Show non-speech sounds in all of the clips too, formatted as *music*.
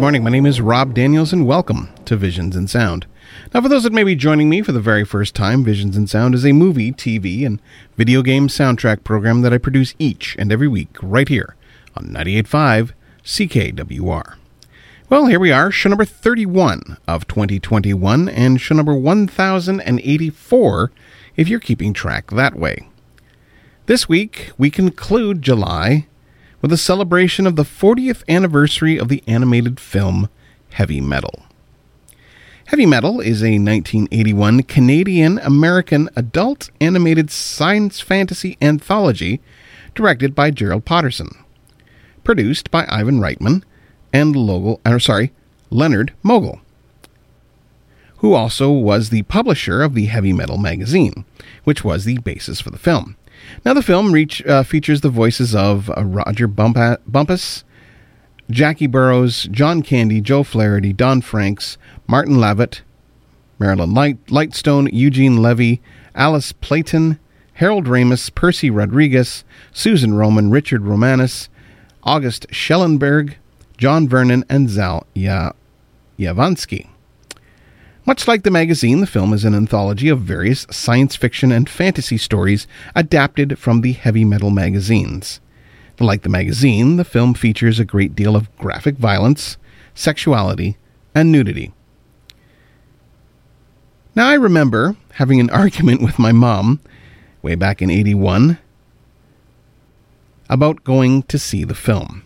Morning. My name is Rob Daniels, and welcome to Visions and Sound. Now, for those that may be joining me for the very first time, Visions and Sound is a movie, TV, and video game soundtrack program that I produce each and every week right here on 98.5 CKWR. Well, here we are, show number 31 of 2021, and show number 1084 if you're keeping track that way. This week, we conclude July with a celebration of the 40th anniversary of the animated film Heavy Metal. Heavy Metal is a 1981 Canadian American adult animated science fantasy anthology directed by Gerald Potterton, produced by Ivan Reitman and Logel, or uh, sorry, Leonard Mogel, who also was the publisher of the Heavy Metal magazine, which was the basis for the film. Now, the film reach, uh, features the voices of uh, Roger Bumpa- Bumpass, Jackie Burroughs, John Candy, Joe Flaherty, Don Franks, Martin Lavut, Marilyn Light, Lightstone, Eugene Levy, Alice Playten, Harold Ramis, Percy Rodriguez, Susan Roman, Richard Romanus, August Schellenberg, John Vernon, and Zal Yavanski. Much like the magazine, the film is an anthology of various science fiction and fantasy stories adapted from the heavy metal magazines. Like the magazine, the film features a great deal of graphic violence, sexuality, and nudity. Now, I remember having an *laughs* argument with my mom way back in 81 about going to see the film.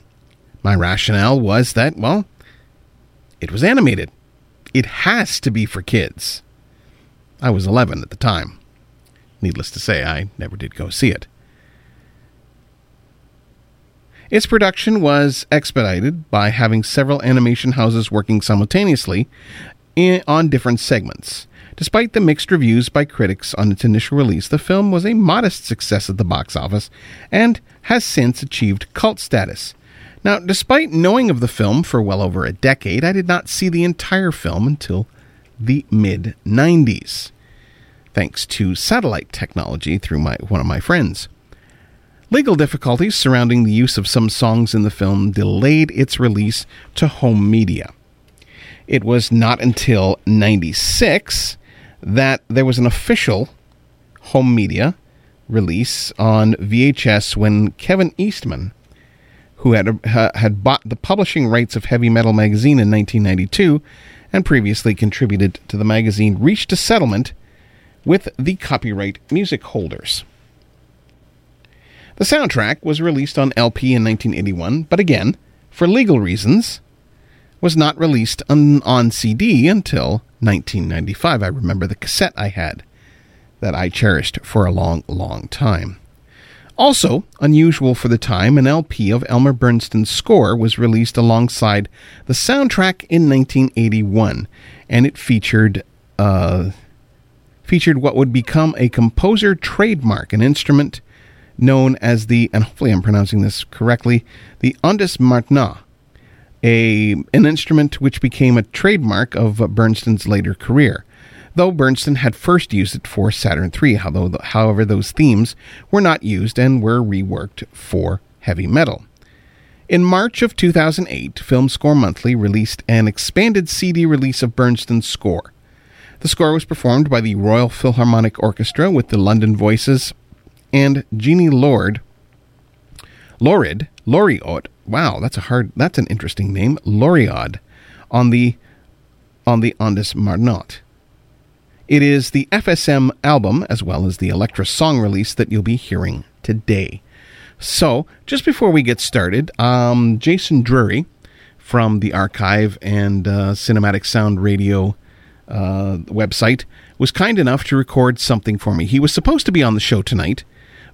My rationale was that, well, it was animated. It has to be for kids. I was 11 at the time. Needless to say, I never did go see it. Its production was expedited by having several animation houses working simultaneously in, on different segments. Despite the mixed reviews by critics on its initial release, the film was a modest success at the box office and has since achieved cult status. Now, despite knowing of the film for well over a decade, I did not see the entire film until the mid 90s, thanks to satellite technology through my, one of my friends. Legal difficulties surrounding the use of some songs in the film delayed its release to home media. It was not until 96 that there was an official home media release on VHS when Kevin Eastman who had, uh, had bought the publishing rights of Heavy Metal magazine in 1992 and previously contributed to the magazine, reached a settlement with the copyright music holders. The soundtrack was released on LP in 1981, but again, for legal reasons, was not released on, on CD until 1995. I remember the cassette I had that I cherished for a long, long time. Also, unusual for the time, an LP of Elmer Bernstein's score was released alongside the soundtrack in 1981, and it featured uh, featured what would become a composer trademark, an instrument known as the, and hopefully I'm pronouncing this correctly, the Ondes Martenot, a an instrument which became a trademark of Bernstein's later career though Bernstein had first used it for Saturn III. However, those themes were not used and were reworked for heavy metal. In March of 2008, Film Score Monthly released an expanded CD release of Bernstein's score. The score was performed by the Royal Philharmonic Orchestra with the London Voices and Jeannie Lord. Lorid, Loriod, wow, that's a hard, that's an interesting name, Loriod, on the on the Ondes Martenot. It is the FSM album, as well as the Elektra song release, that you'll be hearing today. So, just before we get started, um, Jason Drury from the Archive and uh, Cinematic Sound Radio uh, website was kind enough to record something for me. He was supposed to be on the show tonight,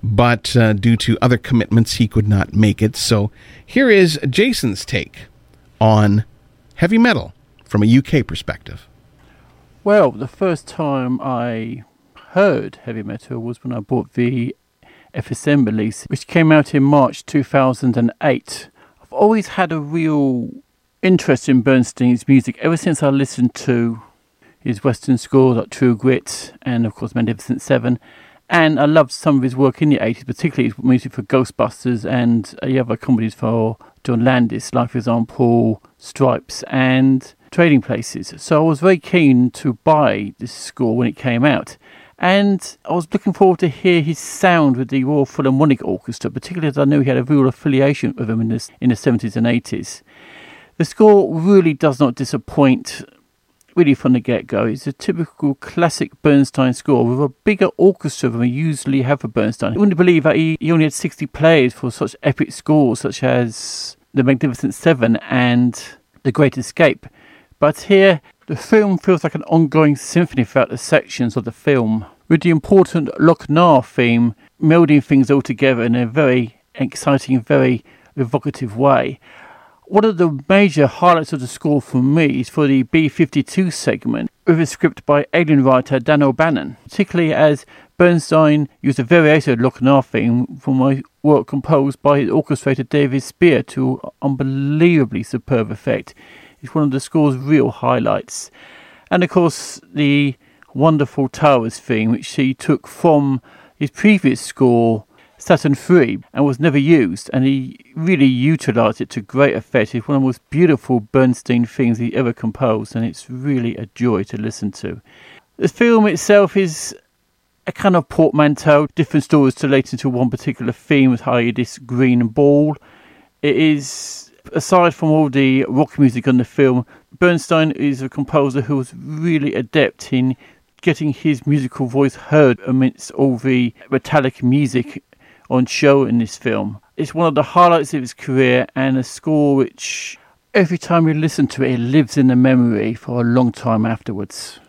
but uh, due to other commitments, he could not make it. So, here is Jason's take on heavy metal from a UK perspective. Well, the first time I heard heavy metal was when I bought the FSM release, which came out in March 2008. I've always had a real interest in Bernstein's music ever since I listened to his Western scores like True Grit and, of course, Magnificent Seven. And I loved some of his work in the 80s, particularly his music for Ghostbusters and uh, other comedies for John Landis, like, for example, Stripes and trading places. So I was very keen to buy this score when it came out. And I was looking forward to hear his sound with the Royal Philharmonic Orchestra, particularly as I knew he had a real affiliation with them in, this, in the 70s and 80s. The score really does not disappoint really from the get go. It's a typical classic Bernstein score with a bigger orchestra than we usually have for Bernstein. I wouldn't believe that he, he only had 60 players for such epic scores such as The Magnificent Seven and The Great Escape. But here, the film feels like an ongoing symphony throughout the sections of the film, with the important Loch theme melding things all together in a very exciting, very evocative way. One of the major highlights of the score for me is for the B 52 segment, with a script by alien writer Dan O'Bannon, particularly as Bernstein used a variation of Loch theme from my work composed by his orchestrator David Spear to unbelievably superb effect is one of the score's real highlights. And of course, the wonderful Towers theme, which he took from his previous score, Saturn III, and was never used, and he really utilised it to great effect. It's one of the most beautiful Bernstein themes he ever composed, and it's really a joy to listen to. The film itself is a kind of portmanteau, different stories relating to one particular theme, with how this green ball. It is aside from all the rock music on the film, Bernstein is a composer who was really adept in getting his musical voice heard amidst all the metallic music on show in this film. It's one of the highlights of his career and a score which every time you listen to it, it lives in the memory for a long time afterwards.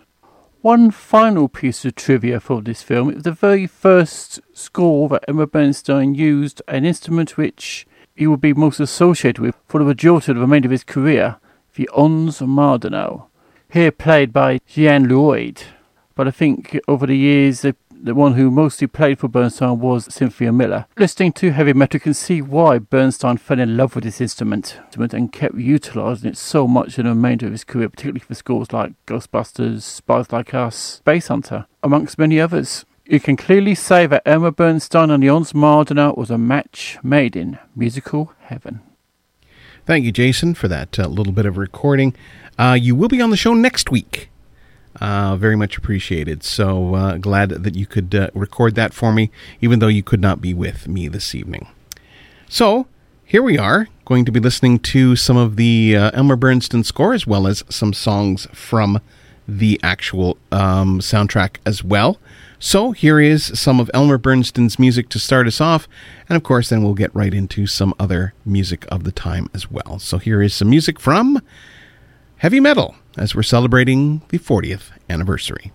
One final piece of trivia for this film it was the very first score that Elmer Bernstein used an instrument which he would be most associated with for the majority of the remainder of his career, the Ondes Martenot, here played by Jean Lloyd. But I think over the years, the, the one who mostly played for Bernstein was Cynthia Miller. Listening to heavy metal, you can see why Bernstein fell in love with this instrument and kept utilising it so much in the remainder of his career, particularly for scores like Ghostbusters, Spies Like Us, Space Hunter, amongst many others. You can clearly say that Elmer Bernstein and Ondes Martenot was a match made in musical heaven. Thank you, Jason, for that uh, little bit of recording. Uh, you will be on the show next week. Uh, very much appreciated. So uh, glad that you could uh, record that for me, even though you could not be with me this evening. So here we are, going to be listening to some of the uh, Elmer Bernstein score as well as some songs from the actual um, soundtrack as well. So here is some of Elmer Bernstein's music to start us off, and of course, then we'll get right into some other music of the time as well. So here is some music from heavy metal as we're celebrating the 40th anniversary.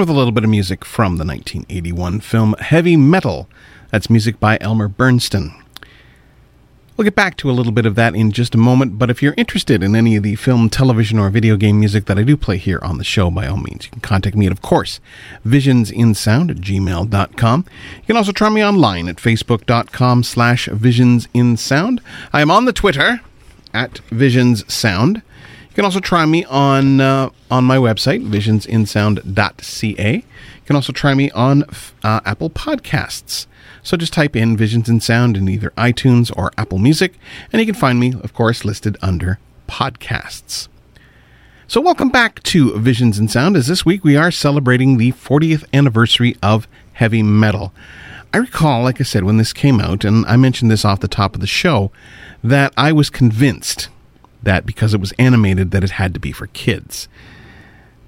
With a little bit of music from the 1981 film Heavy Metal. That's music by Elmer Bernstein. We'll get back to a little bit of that in just a moment, but if you're interested in any of the film, television, or video game music that I do play here on the show, by all means, you can contact me at, of course, visionsinsound at gmail.com. You can also try me online at facebook.com slash visionsinsound. I am on the Twitter at visionssound. You can also try me on uh, on my website, visionsinsound.ca. You can also try me on uh, Apple Podcasts. So just type in Visions in Sound in either iTunes or Apple Music, and you can find me, of course, listed under podcasts. So, welcome back to Visions in Sound, as this week we are celebrating the 40th anniversary of heavy metal. I recall, like I said, when this came out, and I mentioned this off the top of the show, that I was convinced that because it was animated that it had to be for kids.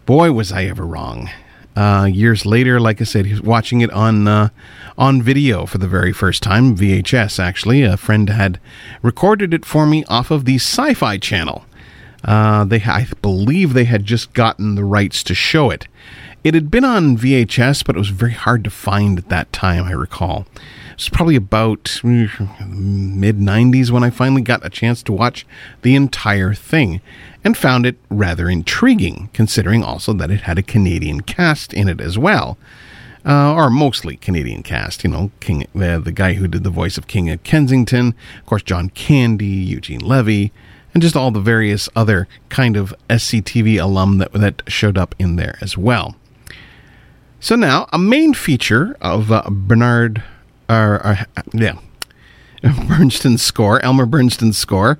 Boy, was I ever wrong. Uh, years later, like I said, he was watching it on uh, on video for the very first time, VHS actually. A friend had recorded it for me off of the Sci-Fi Channel. Uh, they, I believe, they had just gotten the rights to show it. It had been on VHS, but it was very hard to find at that time. I recall. It was probably about mid 90s when I finally got a chance to watch the entire thing and found it rather intriguing, considering also that it had a Canadian cast in it as well. Uh, or mostly Canadian cast, you know, King, uh, the guy who did the voice of King of Kensington, of course, John Candy, Eugene Levy, and just all the various other kind of SCTV alum that, that showed up in there as well. So now, a main feature of uh, Bernard, uh, yeah, *laughs* Bernstein's score, Elmer Bernstein's score,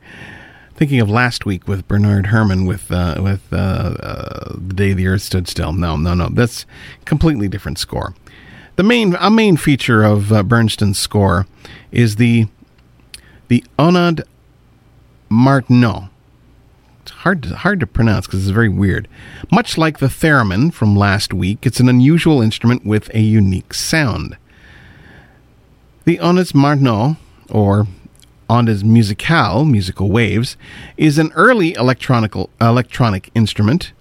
thinking of last week with Bernard Herrmann with uh, with uh, uh, the day the Earth stood still. No, no, no. That's completely different score. The main a main feature of uh, Bernstein's score is the the Ondes Martenot. It's hard to, hard to pronounce because it's very weird. Much like the theremin from last week, it's an unusual instrument with a unique sound. The Ondes Martenot, or Ondes Musicales, musical waves, is an early electronic, instrument.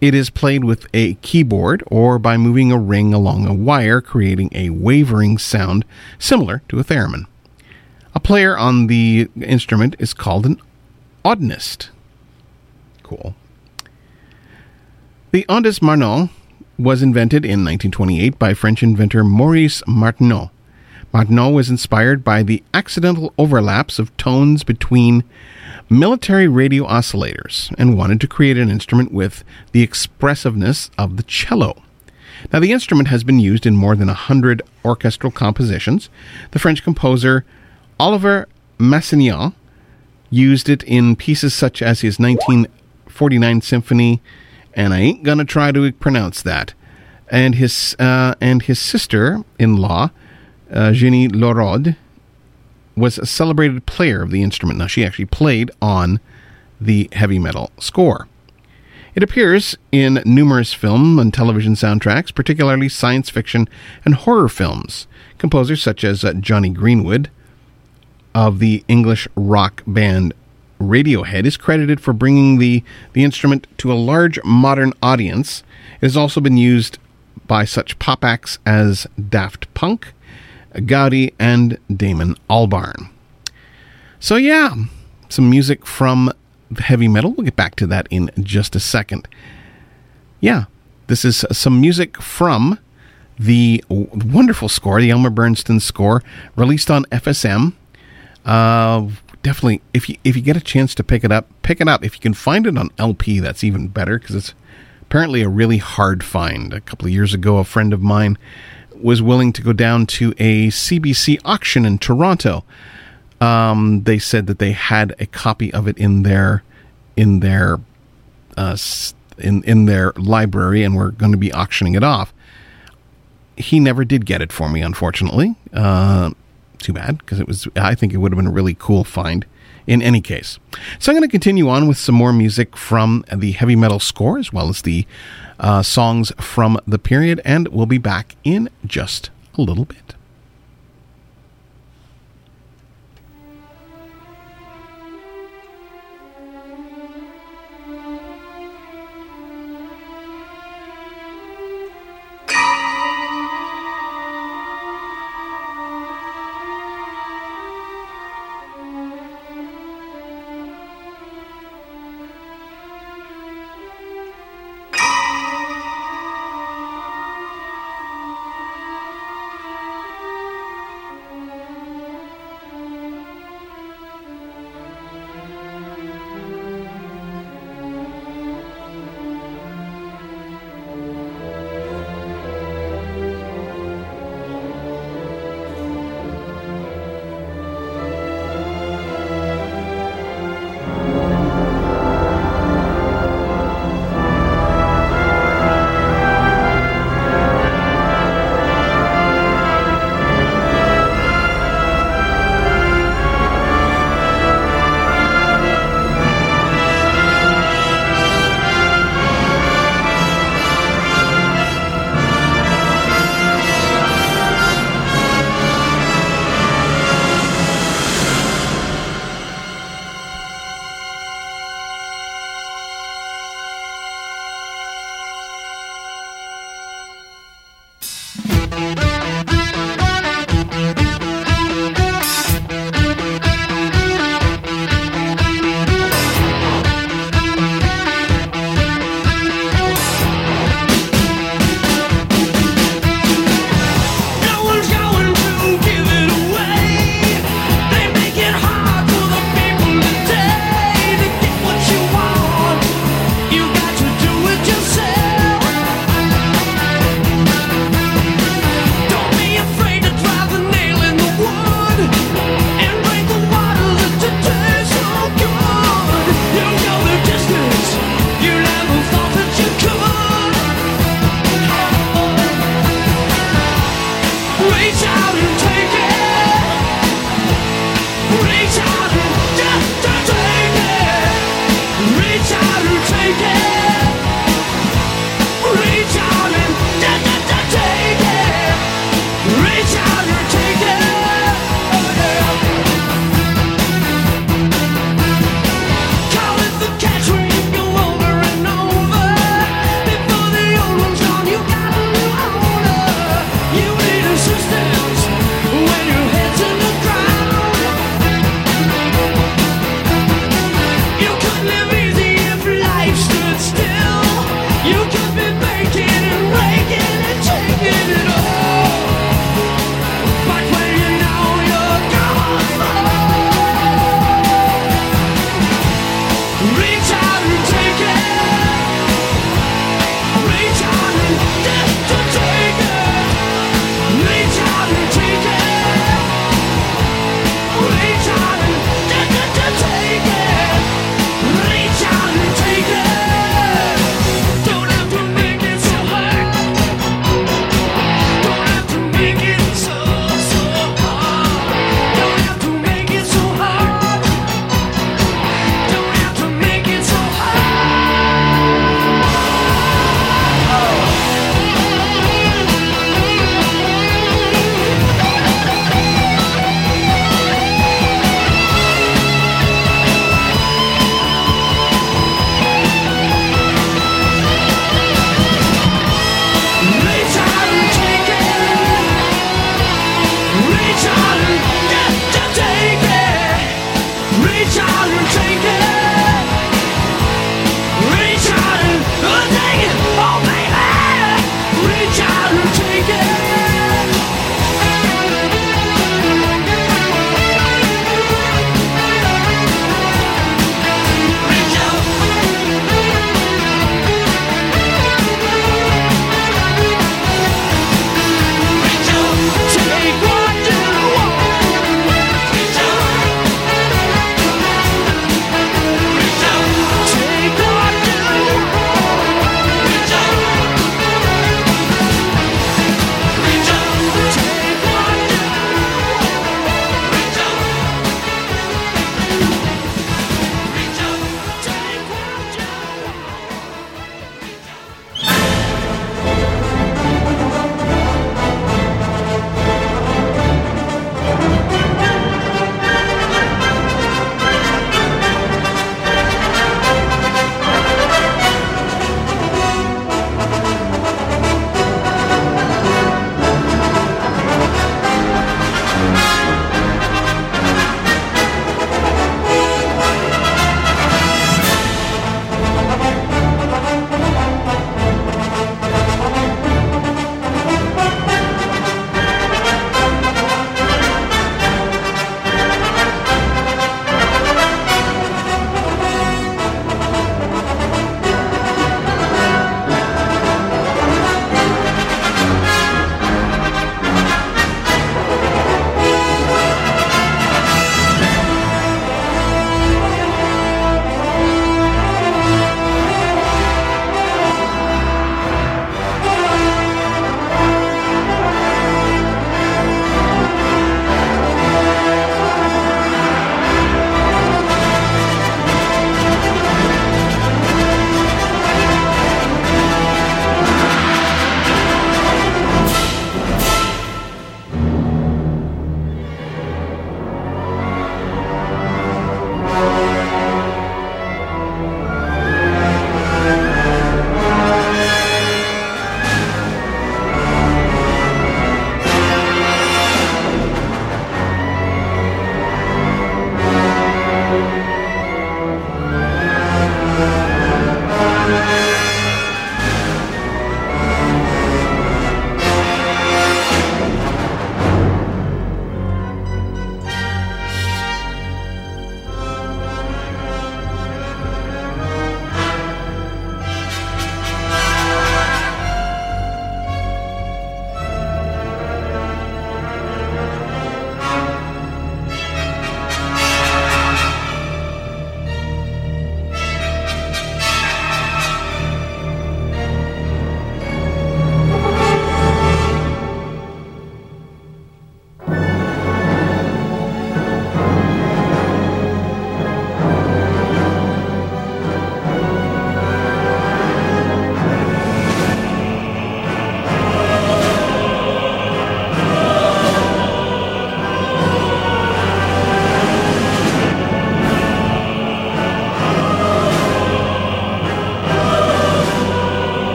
It is played with a keyboard or by moving a ring along a wire, creating a wavering sound similar to a theremin. A player on the instrument is called an audinist. Cool. The Ondes Martenot was invented in 1928 by French inventor Maurice Martenot. Martenot was inspired by the accidental overlaps of tones between military radio oscillators and wanted to create an instrument with the expressiveness of the cello. Now, the instrument has been used in more than a hundred orchestral compositions. The French composer Oliver Messiaen used it in pieces such as his 1949 symphony, and I ain't gonna try to pronounce that. And his uh, and his sister-in-law uh, Jeanne Loriod, was a celebrated player of the instrument. Now, she actually played on the heavy metal score. It appears in numerous film and television soundtracks, particularly science fiction and horror films. Composers such as uh, Jonny Greenwood of the English rock band Radiohead is credited for bringing the, the instrument to a large modern audience. It has also been used by such pop acts as Daft Punk, Gaudi, and Damon Albarn. So, yeah, some music from heavy metal. We'll get back to that in just a second. Yeah, this is some music from the wonderful score, the Elmer Bernstein score, released on FSM. Uh, definitely, if you if you get a chance to pick it up, pick it up. If you can find it on LP, that's even better because it's apparently a really hard find. A couple of years ago, a friend of mine was willing to go down to a CBC auction in Toronto. Um, they said that they had a copy of it in their in their uh, in in their library and were going to be auctioning it off. He never did get it for me, unfortunately. Uh, too bad because it was. I think it would have been a really cool find. In any case, so I'm going to continue on with some more music from the heavy metal score as well as the uh, songs from the period, and we'll be back in just a little bit.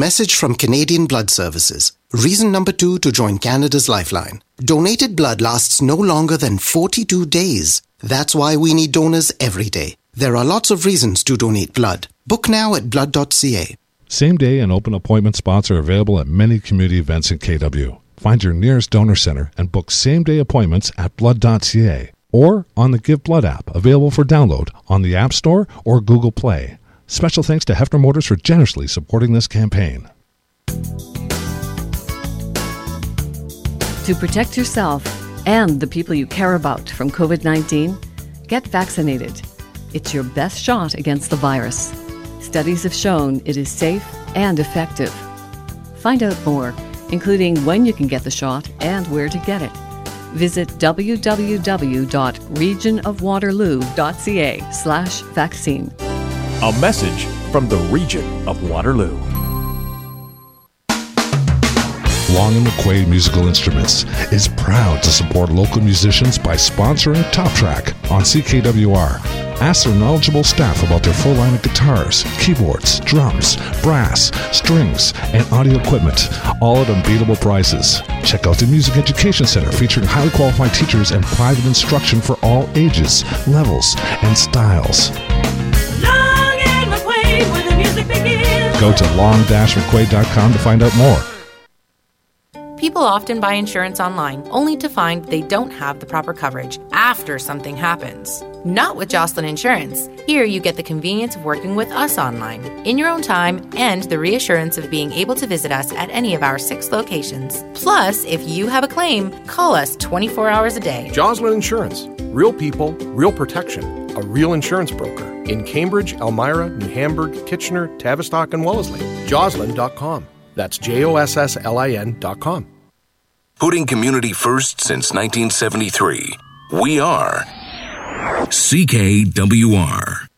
Message from Canadian Blood Services. Reason number two to join Canada's Lifeline. Donated blood lasts no longer than 42 days. That's why we need donors every day. There are lots of reasons to donate blood. Book now at blood.ca. Same day and open appointment spots are available at many community events in KW. Find your nearest donor center and book same day appointments at blood.ca or on the Give Blood app, available for download on the App Store or Google Play. Special thanks to Heffner Motors for generously supporting this campaign. To protect yourself and the people you care about from COVID 19, get vaccinated. It's your best shot against the virus. Studies have shown it is safe and effective. Find out more, including when you can get the shot and where to get it. Visit www.regionofwaterloo.ca slash vaccine. A message from the region of Waterloo. Long and McQuade Musical Instruments is proud to support local musicians by sponsoring Top Track on CKWR. Ask their knowledgeable staff about their full line of guitars, keyboards, drums, brass, strings, and audio equipment, all at unbeatable prices. Check out the Music Education Center featuring highly qualified teachers and private instruction for all ages, levels, and styles. Go to long-mcquade.com to find out more. People often buy insurance online only to find they don't have the proper coverage after something happens. Not with Josslin Insurance. Here you get the convenience of working with us online, in your own time, and the reassurance of being able to visit us at any of our six locations. Plus, if you have a claim, call us 24 hours a day. Josslin Insurance. Real people, real protection. A real insurance broker. In Cambridge, Elmira, New Hamburg, Kitchener, Tavistock, and Wellesley. Josslin.com. That's J O S S L I N.com. Putting community first since 1973. We are CKWR.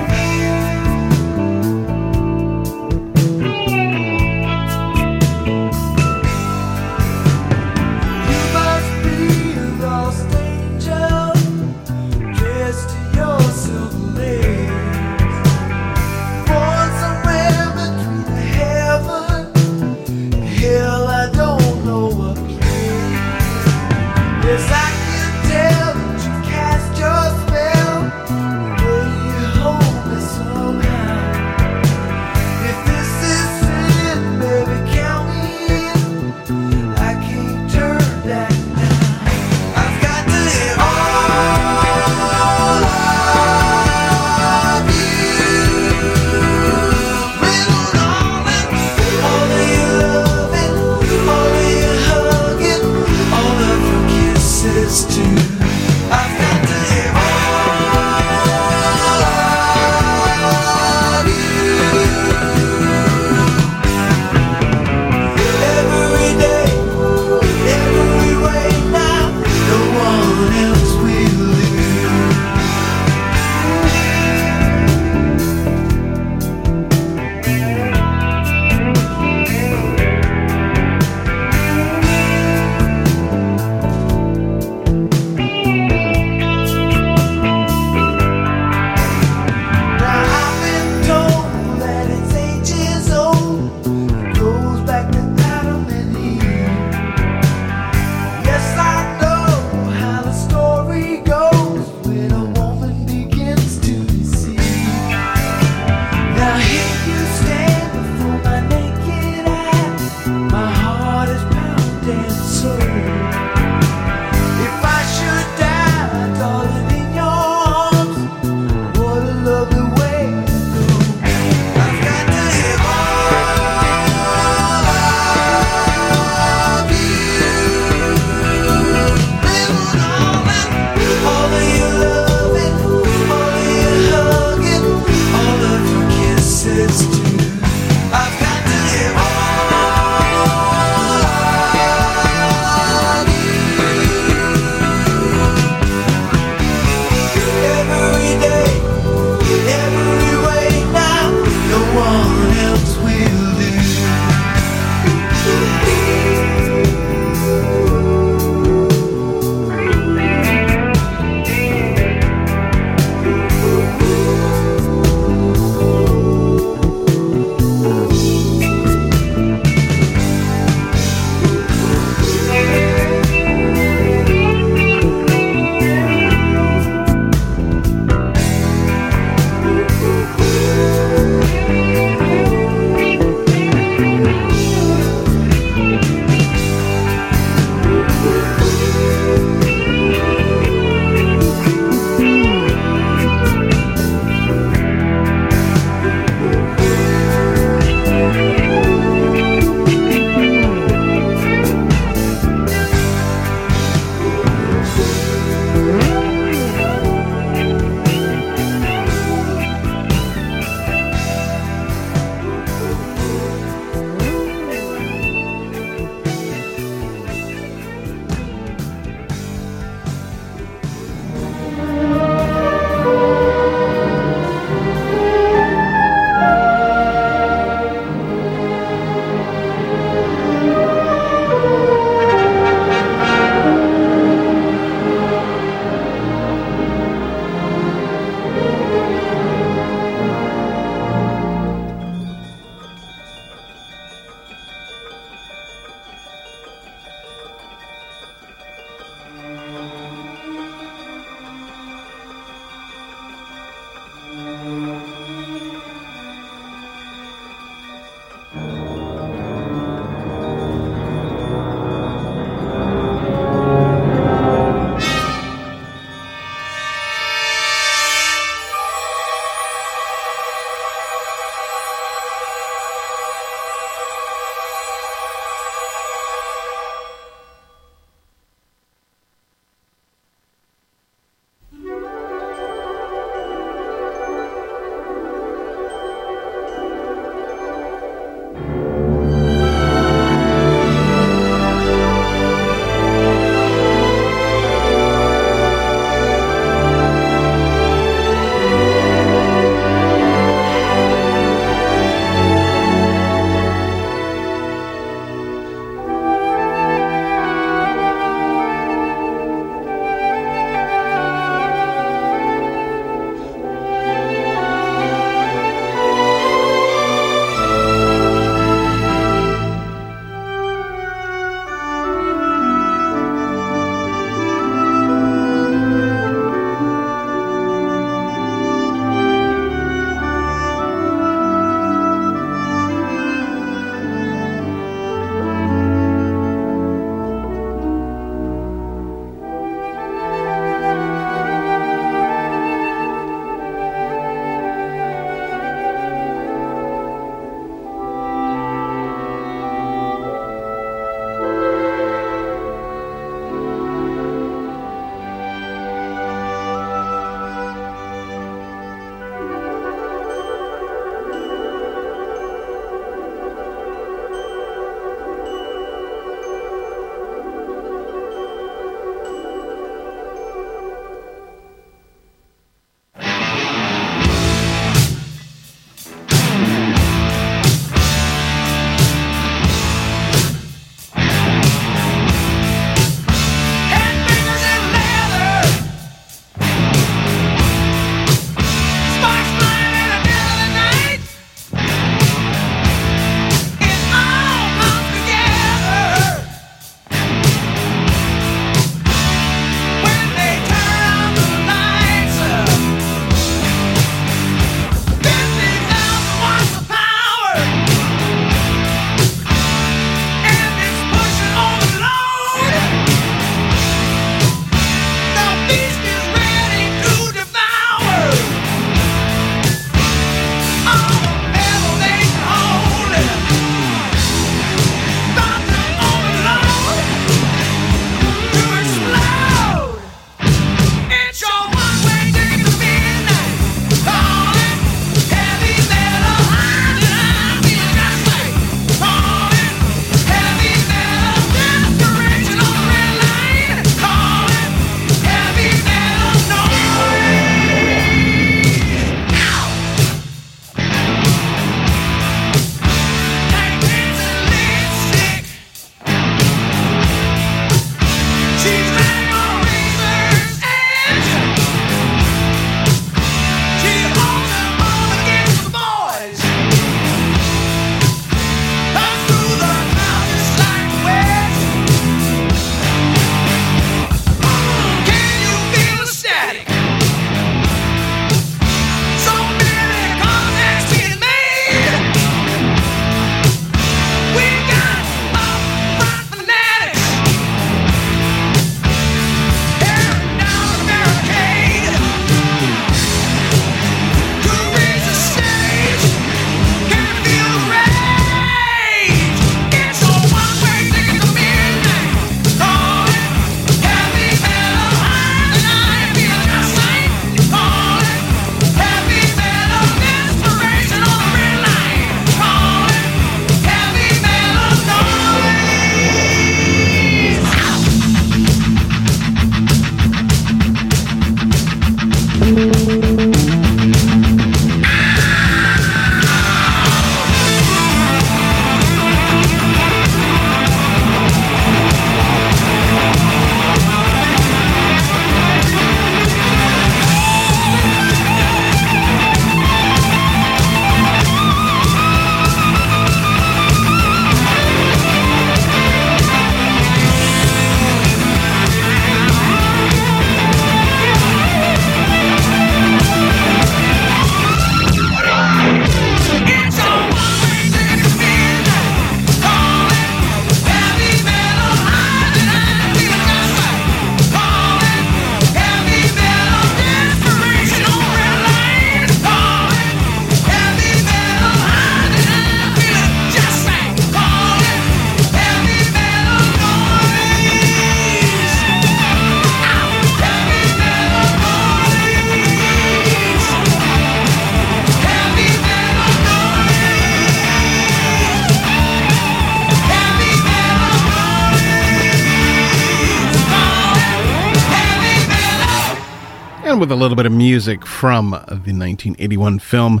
With a little bit of music from the 1981 film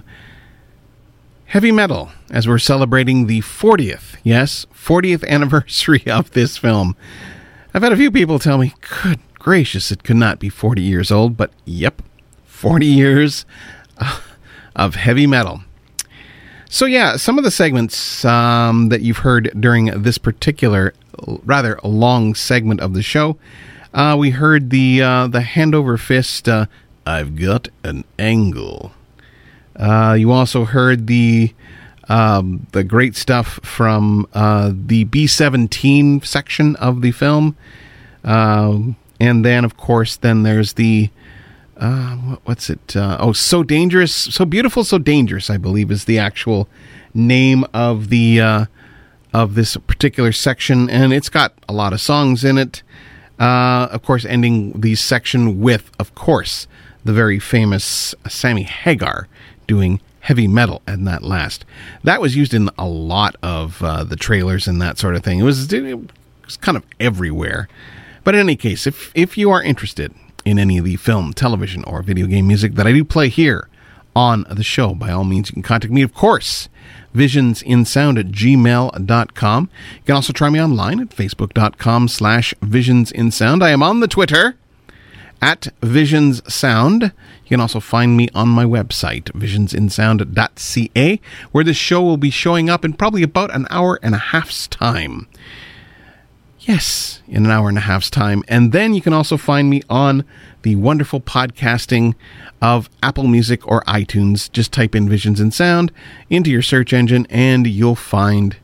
Heavy Metal as we're celebrating the 40th, yes, 40th anniversary *laughs* of this film. I've had a few people tell me, good gracious, it could not be 40 years old, but yep, 40 years *laughs* of heavy metal. So, yeah, some of the segments um, that you've heard during this particular, rather long segment of the show, uh, we heard the uh, the hand over fist. Uh, I've got an angle. Uh, you also heard the um, the great stuff from uh, the B seventeen section of the film, Um and then of course then there's the uh, what, what's it? Uh, oh, so dangerous, so beautiful, so dangerous. I believe is the actual name of the of this particular section, and it's got a lot of songs in it. Uh, of course, ending the section with, of course, the very famous Sammy Hagar doing heavy metal and that last. That was used in a lot of uh, the trailers and that sort of thing. It was, it was kind of everywhere. But in any case, if if you are interested in any of the film, television, or video game music that I do play here on the show, by all means, you can contact me, of course, visionsinsound at gmail.com. You can also try me online at facebook.com slash visionsinsound. I am on the Twitter at visionssound. You can also find me on my website, visionsinsound.ca, where this show will be showing up in probably about an hour and a half's time. Yes, in an hour and a half's time. And then you can also find me on the wonderful podcasting of Apple Music or iTunes. Just type in Visions in Sound into your search engine and you'll find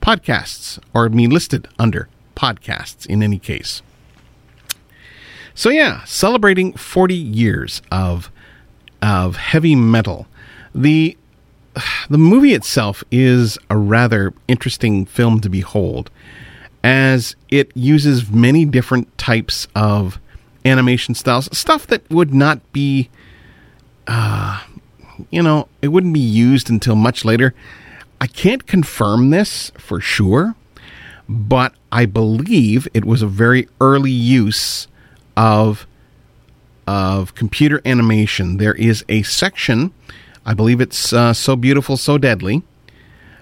podcasts or me listed under podcasts in any case. So yeah, celebrating 40 years of of heavy metal. The the movie itself is a rather interesting film to behold as it uses many different types of animation styles, stuff that would not be, uh, you know, it wouldn't be used until much later. I can't confirm this for sure, but I believe it was a very early use of of computer animation. There is a section, I believe it's uh, so beautiful, so deadly,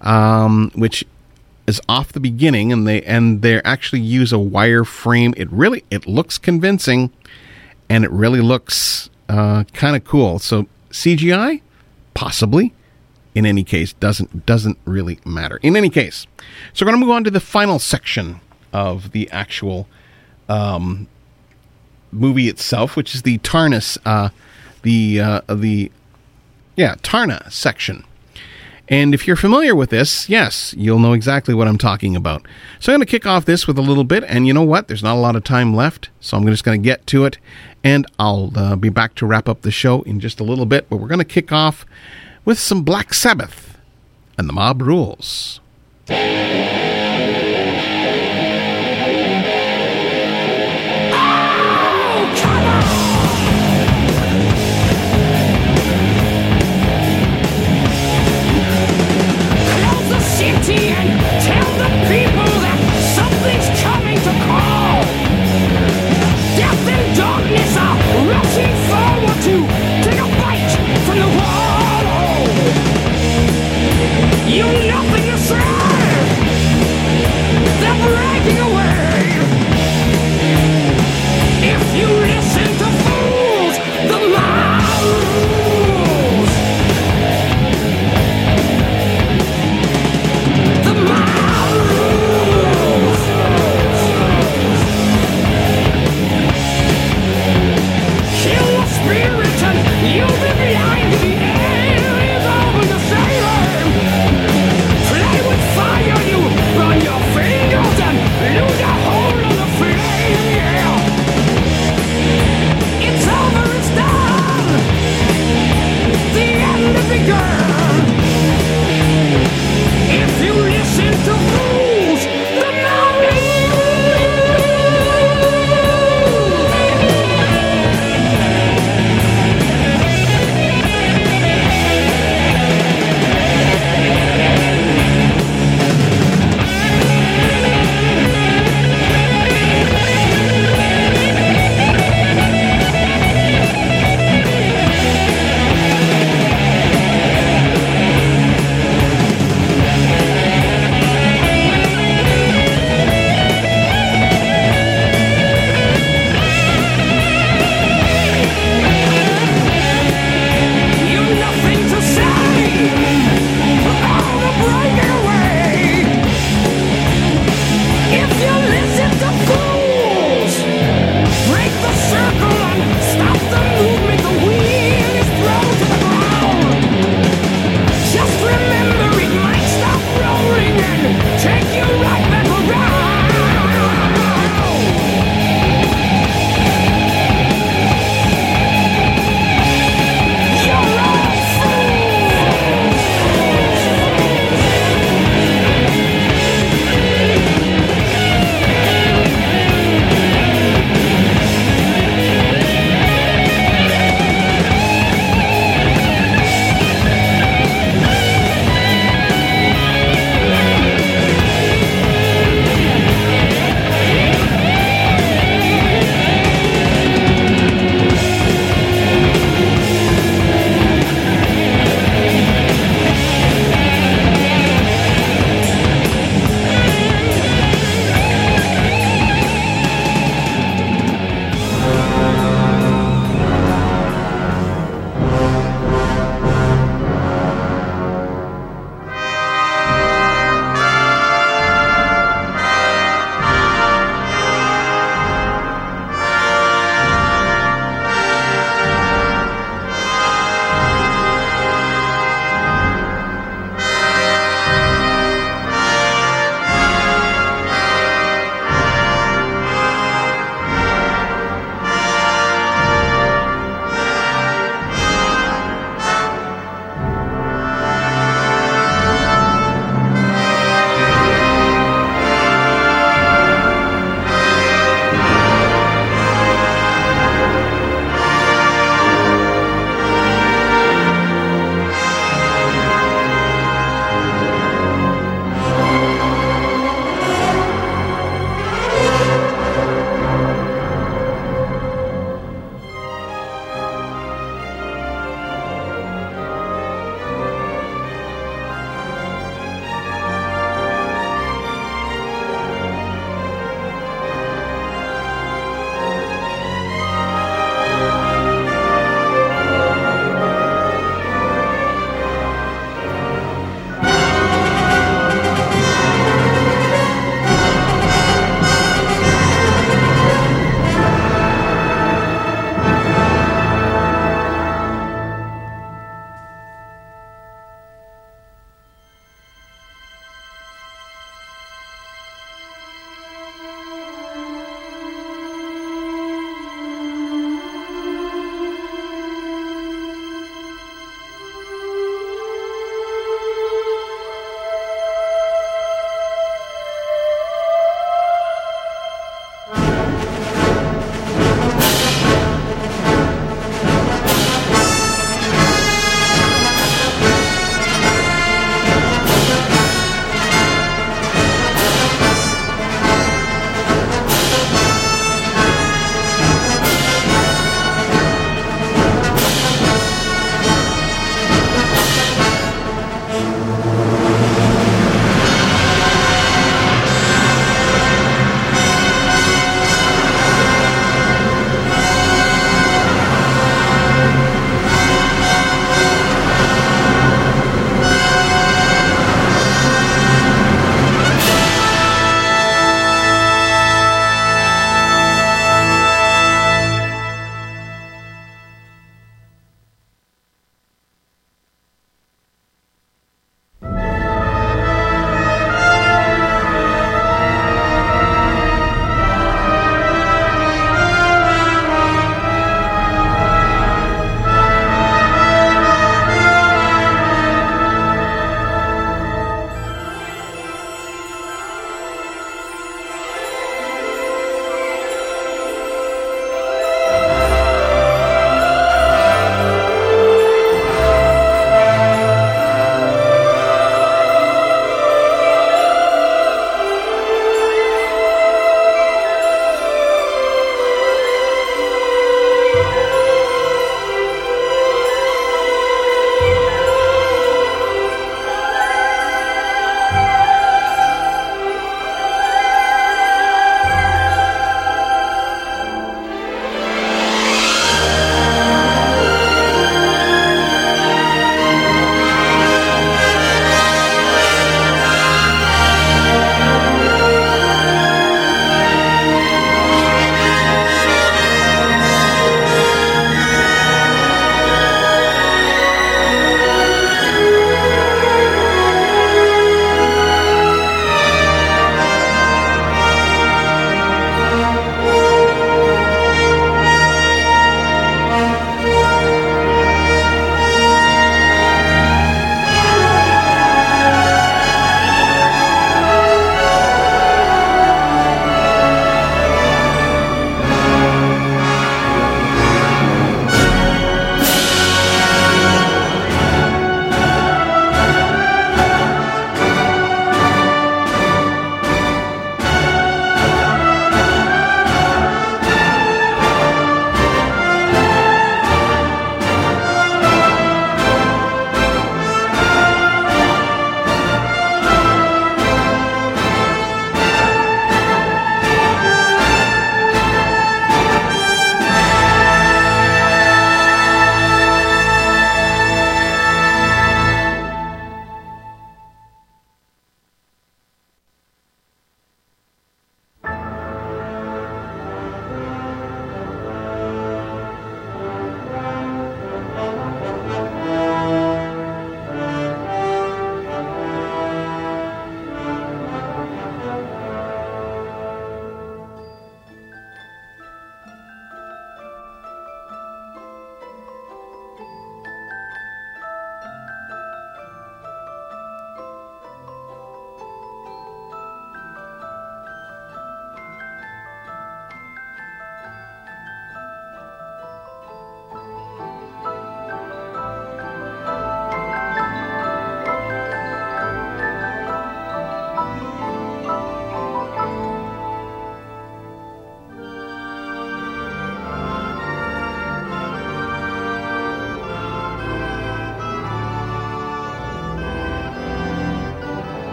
um, which is off the beginning and they and they actually use a wireframe it really it looks convincing and it really looks uh, kind of cool. So cgi possibly. In any case doesn't doesn't really matter. In any case so we're going to move on to the final section of the actual um, movie itself which is the Taarna's uh, the uh, the yeah Taarna section and if you're familiar with this, yes, you'll know exactly what I'm talking about. So I'm going to kick off this with a little bit, and you know what? There's not a lot of time left, so I'm just going to get to it, and I'll uh, be back to wrap up the show in just a little bit. But we're going to kick off with some Black Sabbath and the Mob Rules.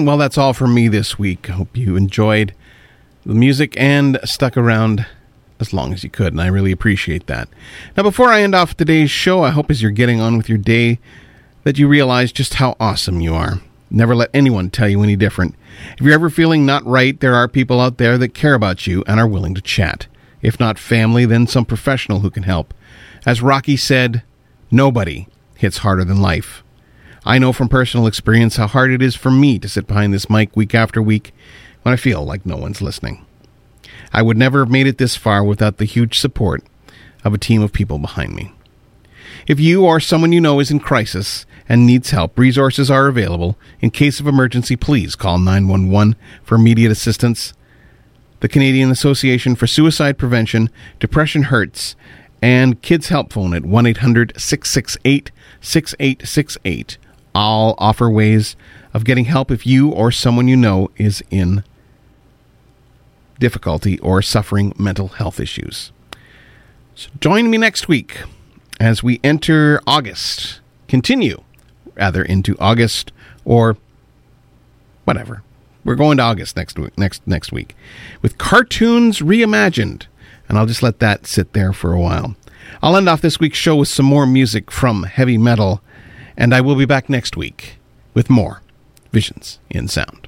And well, that's all from me this week. Hope you enjoyed the music and stuck around as long as you could, and I really appreciate that. Now, before I end off today's show, I hope as you're getting on with your day that you realize just how awesome you are. Never let anyone tell you any different. If you're ever feeling not right, there are people out there that care about you and are willing to chat. If not family, then some professional who can help. As Rocky said, nobody hits harder than life. I know from personal experience how hard it is for me to sit behind this mic week after week when I feel like no one's listening. I would never have made it this far without the huge support of a team of people behind me. If you or someone you know is in crisis and needs help, resources are available. In case of emergency, please call 911 for immediate assistance. The Canadian Association for Suicide Prevention, Depression Hurts, and Kids Help Phone at 1 800 668 6868 all offer ways of getting help if you or someone you know is in difficulty or suffering mental health issues. So join me next week as we enter August. Continue, rather, into August or whatever. We're going to August next week, next next week with cartoons reimagined, and I'll just let that sit there for a while. I'll end off this week's show with some more music from heavy metal and I will be back next week with more Visions in Sound.